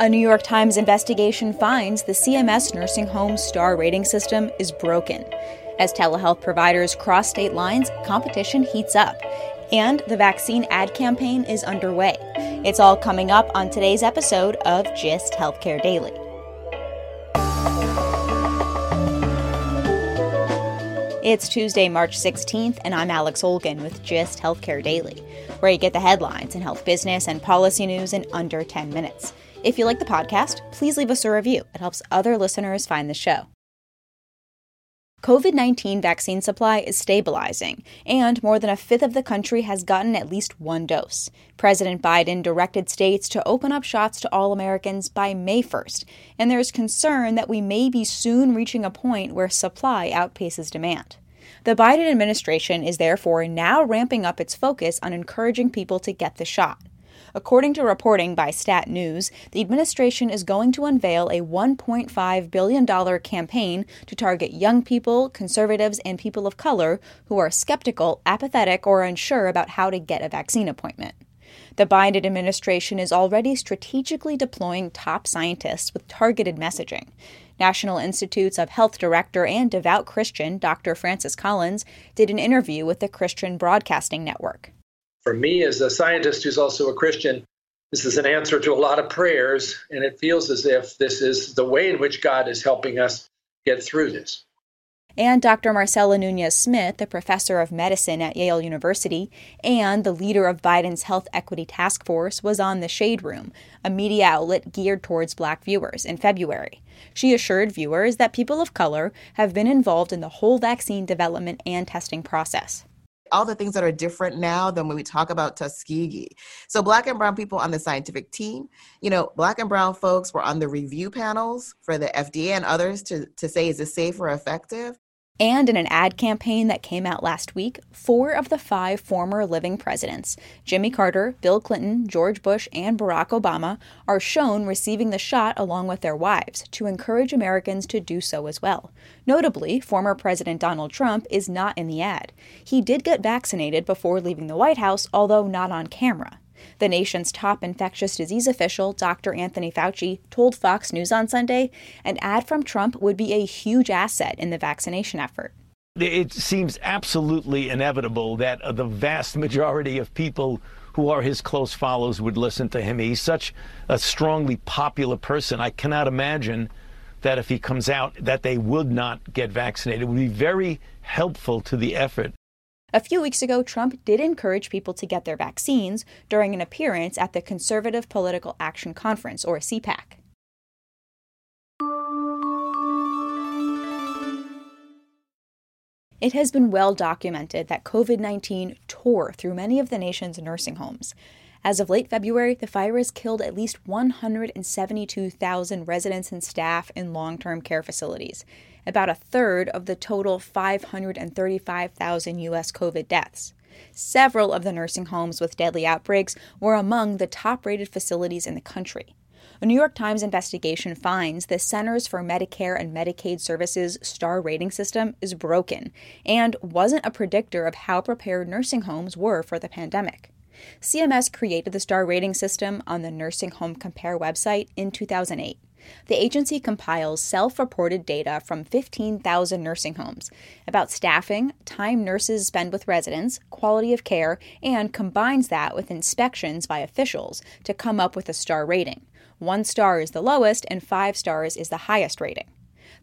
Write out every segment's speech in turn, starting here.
A New York Times investigation finds the CMS nursing home star rating system is broken. As telehealth providers cross state lines, competition heats up. And the vaccine ad campaign is underway. It's all coming up on today's episode of Gist Healthcare Daily. It's Tuesday, March 16th, and I'm Alex Olgin with Gist Healthcare Daily, where you get the headlines in health business and policy news in under 10 minutes. If you like the podcast, please leave us a review. It helps other listeners find the show. COVID 19 vaccine supply is stabilizing, and more than a fifth of the country has gotten at least one dose. President Biden directed states to open up shots to all Americans by May 1st, and there is concern that we may be soon reaching a point where supply outpaces demand. The Biden administration is therefore now ramping up its focus on encouraging people to get the shot. According to reporting by Stat News, the administration is going to unveil a $1.5 billion campaign to target young people, conservatives, and people of color who are skeptical, apathetic, or unsure about how to get a vaccine appointment. The Biden administration is already strategically deploying top scientists with targeted messaging. National Institutes of Health Director and devout Christian Dr. Francis Collins did an interview with the Christian Broadcasting Network for me as a scientist who's also a Christian, this is an answer to a lot of prayers, and it feels as if this is the way in which God is helping us get through this. And Dr. Marcella Nunez Smith, the professor of medicine at Yale University and the leader of Biden's Health Equity Task Force, was on The Shade Room, a media outlet geared towards black viewers, in February. She assured viewers that people of color have been involved in the whole vaccine development and testing process all the things that are different now than when we talk about Tuskegee. So black and brown people on the scientific team, you know, black and brown folks were on the review panels for the FDA and others to, to say, is this safe or effective? And in an ad campaign that came out last week, four of the five former living presidents, Jimmy Carter, Bill Clinton, George Bush, and Barack Obama, are shown receiving the shot along with their wives to encourage Americans to do so as well. Notably, former President Donald Trump is not in the ad. He did get vaccinated before leaving the White House, although not on camera. The nation's top infectious disease official, Dr. Anthony Fauci, told Fox News on Sunday an ad from Trump would be a huge asset in the vaccination effort. It seems absolutely inevitable that uh, the vast majority of people who are his close followers would listen to him. He's such a strongly popular person. I cannot imagine that if he comes out that they would not get vaccinated. It would be very helpful to the effort a few weeks ago, Trump did encourage people to get their vaccines during an appearance at the Conservative Political Action Conference, or CPAC. It has been well documented that COVID 19 tore through many of the nation's nursing homes. As of late February, the virus killed at least 172,000 residents and staff in long term care facilities about a third of the total 535,000 U.S. COVID deaths. Several of the nursing homes with deadly outbreaks were among the top rated facilities in the country. A New York Times investigation finds the Centers for Medicare and Medicaid Services star rating system is broken and wasn't a predictor of how prepared nursing homes were for the pandemic. CMS created the star rating system on the Nursing Home Compare website in 2008. The agency compiles self reported data from 15,000 nursing homes about staffing, time nurses spend with residents, quality of care, and combines that with inspections by officials to come up with a star rating. One star is the lowest, and five stars is the highest rating.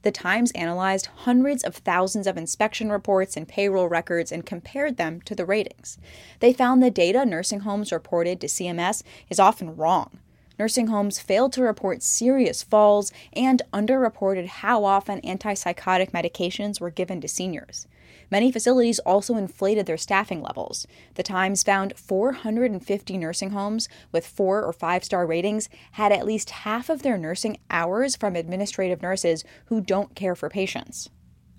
The Times analyzed hundreds of thousands of inspection reports and payroll records and compared them to the ratings. They found the data nursing homes reported to CMS is often wrong. Nursing homes failed to report serious falls and underreported how often antipsychotic medications were given to seniors. Many facilities also inflated their staffing levels. The Times found 450 nursing homes with four or five star ratings had at least half of their nursing hours from administrative nurses who don't care for patients.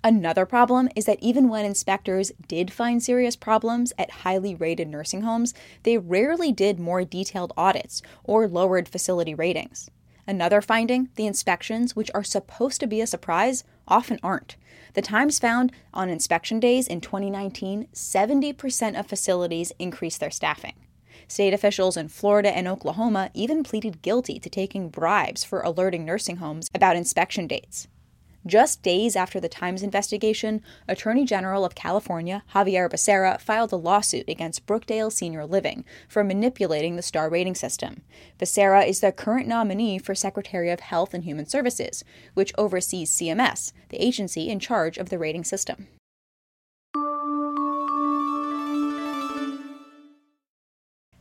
Another problem is that even when inspectors did find serious problems at highly rated nursing homes, they rarely did more detailed audits or lowered facility ratings. Another finding the inspections, which are supposed to be a surprise, often aren't. The Times found on inspection days in 2019, 70% of facilities increased their staffing. State officials in Florida and Oklahoma even pleaded guilty to taking bribes for alerting nursing homes about inspection dates. Just days after the Times investigation, Attorney General of California, Xavier Becerra, filed a lawsuit against Brookdale Senior Living for manipulating the star rating system. Becerra is the current nominee for Secretary of Health and Human Services, which oversees CMS, the agency in charge of the rating system.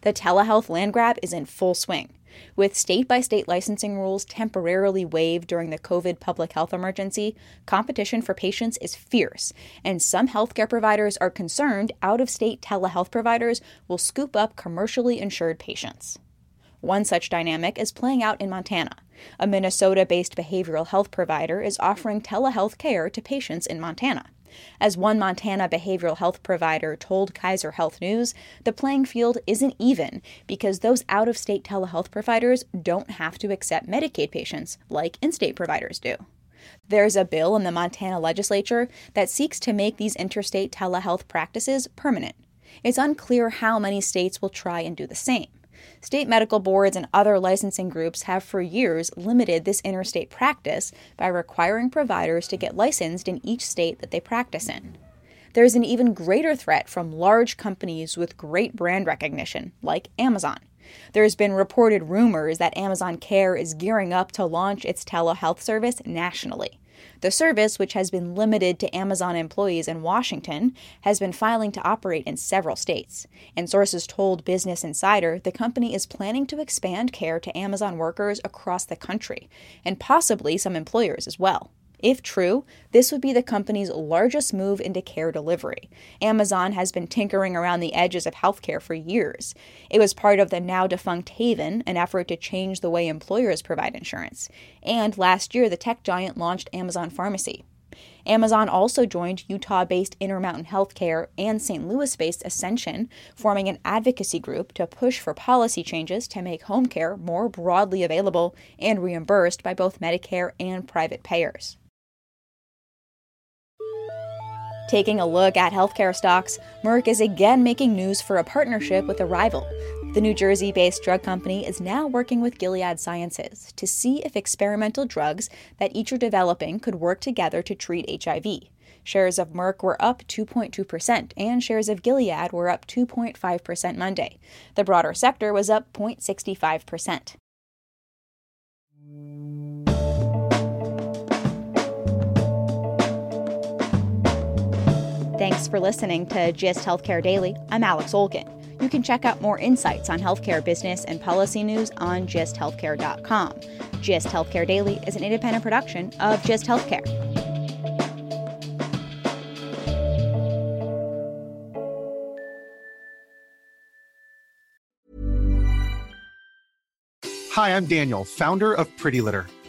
The telehealth land grab is in full swing. With state by state licensing rules temporarily waived during the COVID public health emergency, competition for patients is fierce, and some healthcare providers are concerned out of state telehealth providers will scoop up commercially insured patients. One such dynamic is playing out in Montana. A Minnesota based behavioral health provider is offering telehealth care to patients in Montana. As one Montana behavioral health provider told Kaiser Health News, the playing field isn't even because those out of state telehealth providers don't have to accept Medicaid patients like in state providers do. There's a bill in the Montana legislature that seeks to make these interstate telehealth practices permanent. It's unclear how many states will try and do the same. State medical boards and other licensing groups have for years limited this interstate practice by requiring providers to get licensed in each state that they practice in. There's an even greater threat from large companies with great brand recognition, like Amazon. There's been reported rumors that Amazon Care is gearing up to launch its telehealth service nationally. The service, which has been limited to Amazon employees in Washington, has been filing to operate in several states. And sources told Business Insider the company is planning to expand care to Amazon workers across the country, and possibly some employers as well. If true, this would be the company's largest move into care delivery. Amazon has been tinkering around the edges of healthcare for years. It was part of the now defunct Haven, an effort to change the way employers provide insurance. And last year, the tech giant launched Amazon Pharmacy. Amazon also joined Utah based Intermountain Healthcare and St. Louis based Ascension, forming an advocacy group to push for policy changes to make home care more broadly available and reimbursed by both Medicare and private payers. Taking a look at healthcare stocks, Merck is again making news for a partnership with a rival. The New Jersey based drug company is now working with Gilead Sciences to see if experimental drugs that each are developing could work together to treat HIV. Shares of Merck were up 2.2%, and shares of Gilead were up 2.5% Monday. The broader sector was up 0.65%. Thanks for listening to GIST Healthcare Daily. I'm Alex Olgin. You can check out more insights on healthcare business and policy news on gisthealthcare.com. GIST Healthcare Daily is an independent production of GIST Healthcare. Hi, I'm Daniel, founder of Pretty Litter.